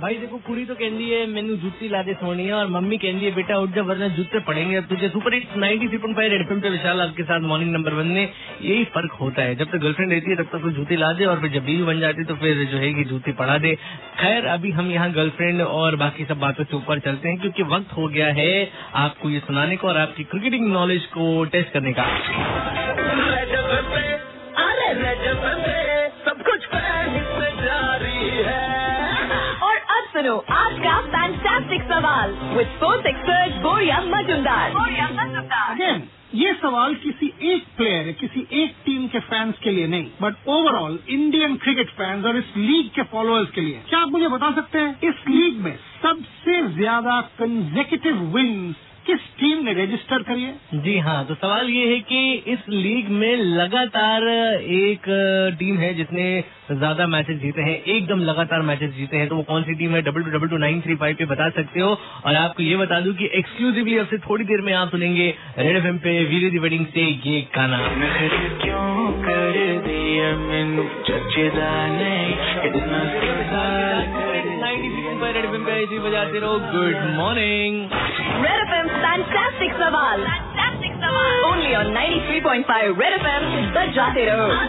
भाई देखो, कुड़ी तो कहती है, मैनू जूती ला दे सोनी और मम्मी कहती है, बेटा, उठ जा, वरना जूते पड़ेंगे अब तुझे। Super hit ninety three point five red पे विशाल आपके साथ मॉर्निंग नंबर वन में यही फ़र्क होता है। जब तक गर्लफ्रेंड रहती है, तब तक तो जूती ला दे, और फिर जब बीवी बन जाती तो फिर जो है कि जूती पड़ा दे। खैर, अभी हम यहाँ गर्लफ्रेंड और बाकी सब बातों से ऊपर चलते हैं, क्योंकि वक्त हो गया है आपको ये सुनाने को और आपकी क्रिकेटिंग नॉलेज को टेस्ट करने का। सुनो आज का फैंटास्टिक सवाल विद स्पोर्ट्स एक्सपर्ट बोरिया मजुमदार बोरिया मजुमदार अगेन ये सवाल किसी एक प्लेयर किसी एक टीम के फैंस के लिए नहीं but overall Indian cricket fans और इस लीग के फॉलोअर्स के लिए। क्या आप मुझे बता सकते हैं इस लीग में सबसे ज़्यादा कंजेकेटिव विन्स किस टीम ने रजिस्टर करी है? जी हाँ तो सवाल ये है कि इस लीग में लगातार एक टीम है जिसने ज़्यादा मैचेस जीते हैं एकदम लगातार मैचेस जीते हैं तो वो कौन सी टीम है? Double two double two nine three five पे बता सकते हो। और आपको ये बता दूँ कि एक्सक्लूसिवली अब से थोड़ी देर में आप सुनेंगे रेड एफ़ एम पे वीरे दी वेडिंग से ये गाना। क्यों कर दिया इतना रेड एफ़ इसी बजाते रहो। Good morning red F M fantastic सवाल। फैंटास्टिक सवाल only on 93.5 red F M बजाते रहो।